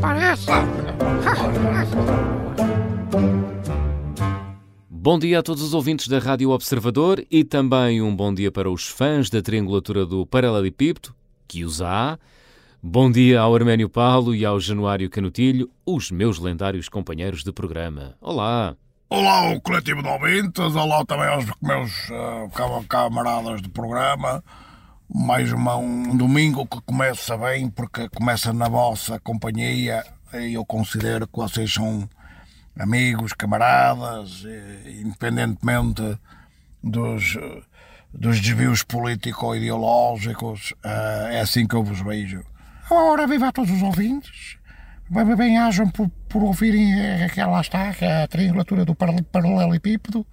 parece. Bom dia a todos os ouvintes da Rádio Observador e também um bom dia para os fãs da triangulatura do Paralelepípedo, que os há. Bom dia ao Arménio Paulo e ao Januário Canutilho, os meus lendários companheiros de programa. Olá! Olá ao coletivo de ouvintes, olá também aos meus uh, camaradas de programa. Mais uma, um domingo que começa bem, porque começa na vossa companhia e eu considero que vocês são amigos, camaradas, independentemente dos, dos desvios político-ideológicos, eh, é assim que eu vos vejo. Ora, viva a todos os ouvintes, bem-ajam por, por ouvirem aquela lá está, é a triangulatura do paralelepípedo,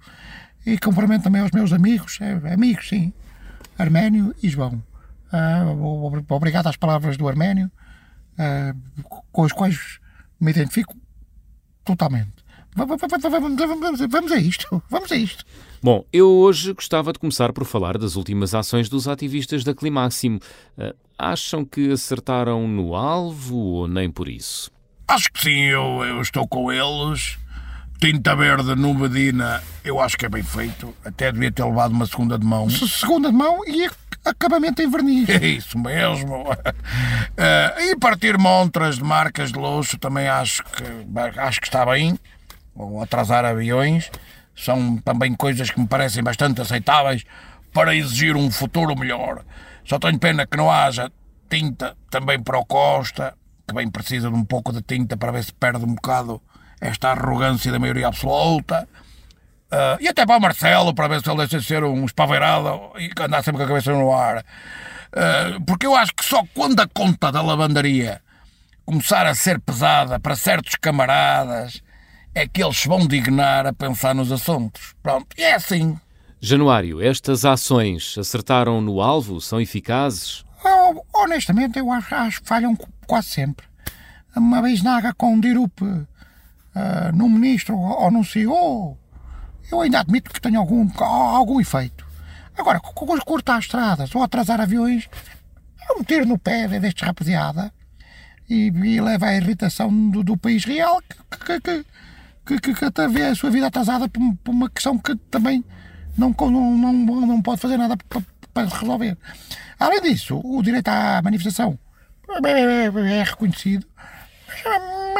e cumprimento também aos meus amigos, é, amigos sim, Arménio e João. Uh, obrigado às palavras do Arménio, uh, com as quais me identifico totalmente. Vamos a isto, vamos a isto. Bom, eu hoje gostava de começar por falar das últimas ações dos ativistas da Climáximo. Uh, acham que acertaram no alvo ou nem por isso? Acho que sim, eu, eu estou com eles. Tinta verde no Medina, eu acho que é bem feito. Até devia ter levado uma segunda de mão. Segunda de mão e acabamento em verniz. É isso mesmo. Uh, e partir montras de marcas de luxo também acho que, acho que está bem. Ou atrasar aviões. São também coisas que me parecem bastante aceitáveis para exigir um futuro melhor. Só tenho pena que não haja tinta também para o Costa, que bem precisa de um pouco de tinta para ver se perde um bocado esta arrogância da maioria absoluta. Uh, e até para o Marcelo, para ver se ele deixa de ser um espaveirado e andar sempre com a cabeça no ar. Uh, porque eu acho que só quando a conta da lavandaria começar a ser pesada para certos camaradas é que eles vão dignar a pensar nos assuntos. Pronto, e é assim. Januário, estas ações acertaram no alvo? São eficazes? Honestamente, eu acho, acho, que falham quase sempre. Uma vez naga com um dirupe no ministro ou no CEO eu ainda admito que tenho algum, algum efeito. Agora, cortar estradas ou atrasar aviões é um tiro no pé deste rapaziada e, e leva à irritação do, do país real que, que, que, que, que até vê a sua vida atrasada por, por uma questão que também não, não, não, não pode fazer nada para, para resolver. Além disso, o direito à manifestação é, é, é reconhecido,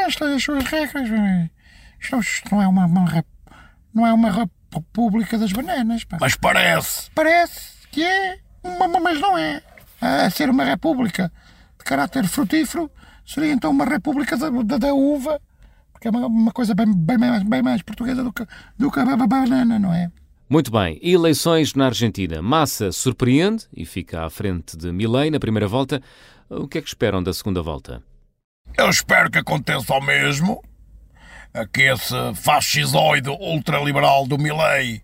as suas regras. Isto, isto não é uma, uma não é uma república das bananas. Pá. Mas parece. Parece que é, mas não é. A ser uma república de caráter frutífero, seria então uma república da, da, da uva, porque é uma, uma coisa bem, bem, mais, bem mais portuguesa do que, do que a banana, não é? Muito bem. Eleições na Argentina. Massa surpreende e fica à frente de Milei na primeira volta. O que é que esperam da segunda volta? Eu espero que aconteça o mesmo que esse fascisoide ultraliberal do Milley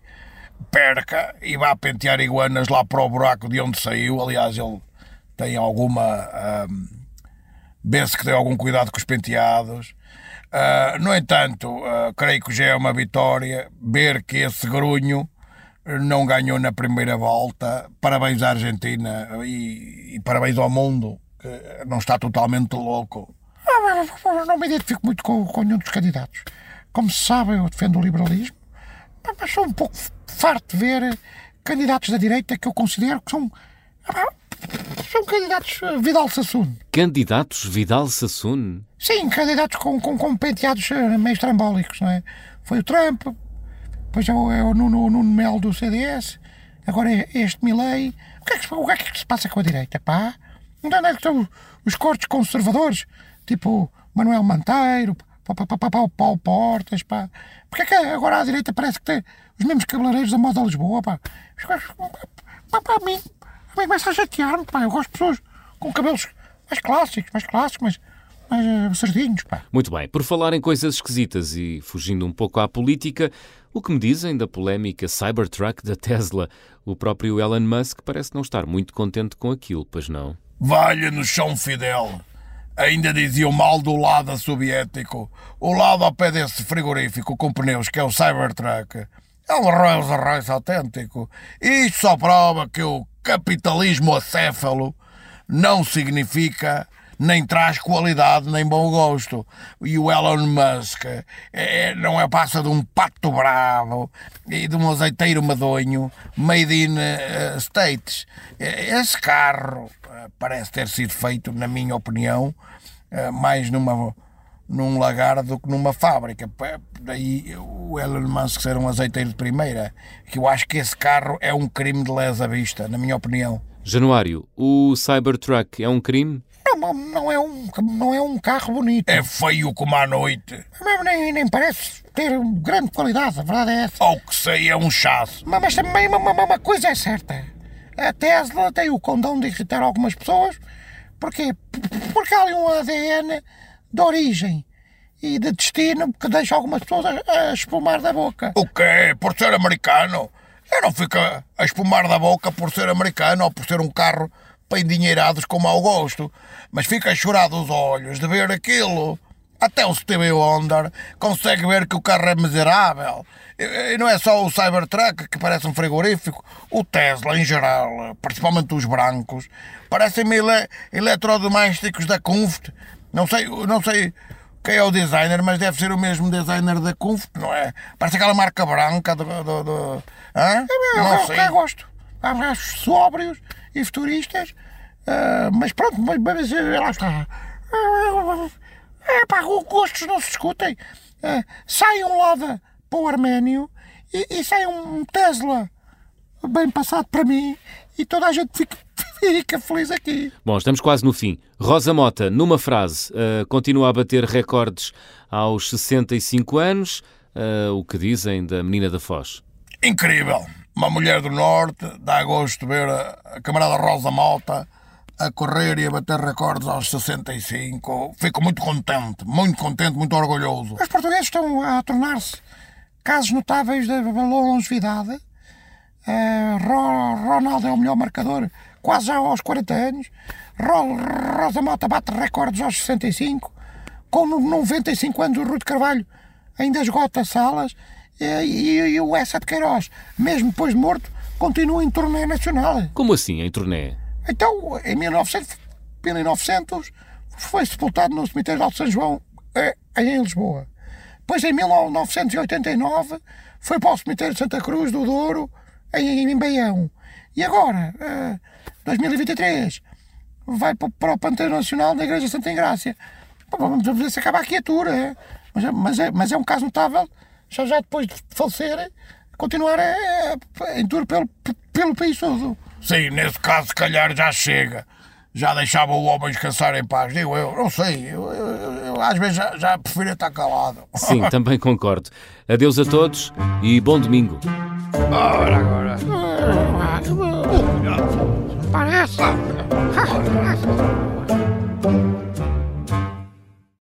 perca e vá pentear iguanas lá para o buraco de onde saiu. Aliás, ele tem alguma. Um, Vê-se que tem algum cuidado com os penteados. Uh, no entanto, uh, creio que já é uma vitória ver que esse grunho não ganhou na primeira volta. Parabéns à Argentina e, e parabéns ao mundo, que não está totalmente louco não me identifico muito com, com nenhum dos candidatos. Como se sabe, eu defendo o liberalismo, mas sou um pouco farto de ver candidatos da direita que eu considero que são. São candidatos Vidal Sassoon. Candidatos Vidal Sassoon? Sim, candidatos com, com, com penteados eh, meio trambólicos, não é? Foi o Trump, depois é o, é o Nuno, Nuno Melo do CDS, agora é este Milley. O que, é que, o que é que se passa com a direita, pá? Onde é que estão os cortes conservadores? Tipo Manuel Manteiro, Paulo Portas, pá. Porque é que agora à direita parece que tem os mesmos cabeleireiros da moda Lisboa, pá? Pá, pá, a mim, a mim começa a chatear-me, pá. Eu gosto de pessoas com cabelos mais clássicos, mais clássicos, mais, mais uh, sardinhos, pá. Muito bem. Por falar em coisas esquisitas e fugindo um pouco à política, o que me dizem da polémica Cybertruck da Tesla? O próprio Elon Musk parece não estar muito contente com aquilo, pois não? Valha no chão fidel ainda diziam mal do lado soviético. O lado ao pé desse frigorífico com pneus, que é o Cybertruck, é um Rolls Royce autêntico. E isto só prova que o capitalismo acéfalo não significa nem traz qualidade nem bom gosto. E o Elon Musk é, não é passa de um pato bravo e de um azeiteiro medonho made in uh, States. Esse carro parece ter sido feito, na minha opinião, uh, mais numa num lagar do que numa fábrica. Daí o Elon Musk ser um azeiteiro de primeira. Que eu acho que esse carro é um crime de lesa vista, na minha opinião. Januário, o Cybertruck é um crime? Não, não, é um, não é um carro bonito. É feio como à noite. Mas nem, nem parece ter grande qualidade, a verdade é essa. Ao que sei, é um chasso. Mas, mas também uma, uma, uma coisa é certa. A Tesla tem o condão de irritar algumas pessoas. Porquê? Porque há ali um ADN de origem e de destino que deixa algumas pessoas a, a espumar da boca. O quê? Por ser americano? Eu não fico a espumar da boca por ser americano ou por ser um carro para endinheirados com mau gosto, mas fica a chorar dos olhos de ver aquilo. Até o Stevie Wonder consegue ver que o carro é miserável. E não é só o Cybertruck que parece um frigorífico, o Tesla em geral, principalmente os brancos, parecem-me ele eletrodomésticos da Comfort não sei, não sei quem é o designer, mas deve ser o mesmo designer da Comfort, não é? Parece aquela marca branca do. do, do hã? É, não eu, sei. Eu gosto. Há sóbrios e futuristas, uh, mas pronto, mas, mas lá está. É pá, gostos não se discutem. Uh, sai um Lada para o Arménio e, e sai um Tesla bem passado para mim e toda a gente fica fica feliz aqui. Bom, estamos quase no fim. Rosa Mota, numa frase, uh, continua a bater recordes aos 65 anos. Uh, o que dizem da menina da Foz? Incrível! Uma mulher do Norte, dá gosto ver a, a camarada Rosa Mota a correr e a bater recordes aos 65. Fico muito contente, muito contente, muito orgulhoso. Os portugueses estão a tornar-se casos notáveis de longevidade. Uh, Ronaldo é o melhor marcador quase já aos 40 anos. Rosa Mota bate recordes aos 65. Com 95 anos, o Rui de Carvalho ainda esgota salas. E, e, e o Essa de Queiroz, mesmo depois de morto, continua em turnê nacional. Como assim em turnê? Então, em 1900, 1900 foi sepultado no cemitério de Alto São João, eh, em Lisboa. Depois, em 1989, foi para o cemitério de Santa Cruz do Douro, em, em Baião. E agora, 2023, vai para o Panteão Nacional da Igreja Santa Engrácia. Vamos ver se acaba a tour, é? Mas, é, mas, é, mas é um caso notável, já, já depois de falecer, continuar é, em tour pelo, pelo país todo. Sim, nesse caso, se calhar já chega. Já deixava o homem descansar em paz, digo eu, não sei, eu, eu, eu às vezes já, já prefiro estar calado. Sim, também concordo. Adeus a todos e bom domingo. Ora, agora. Parece.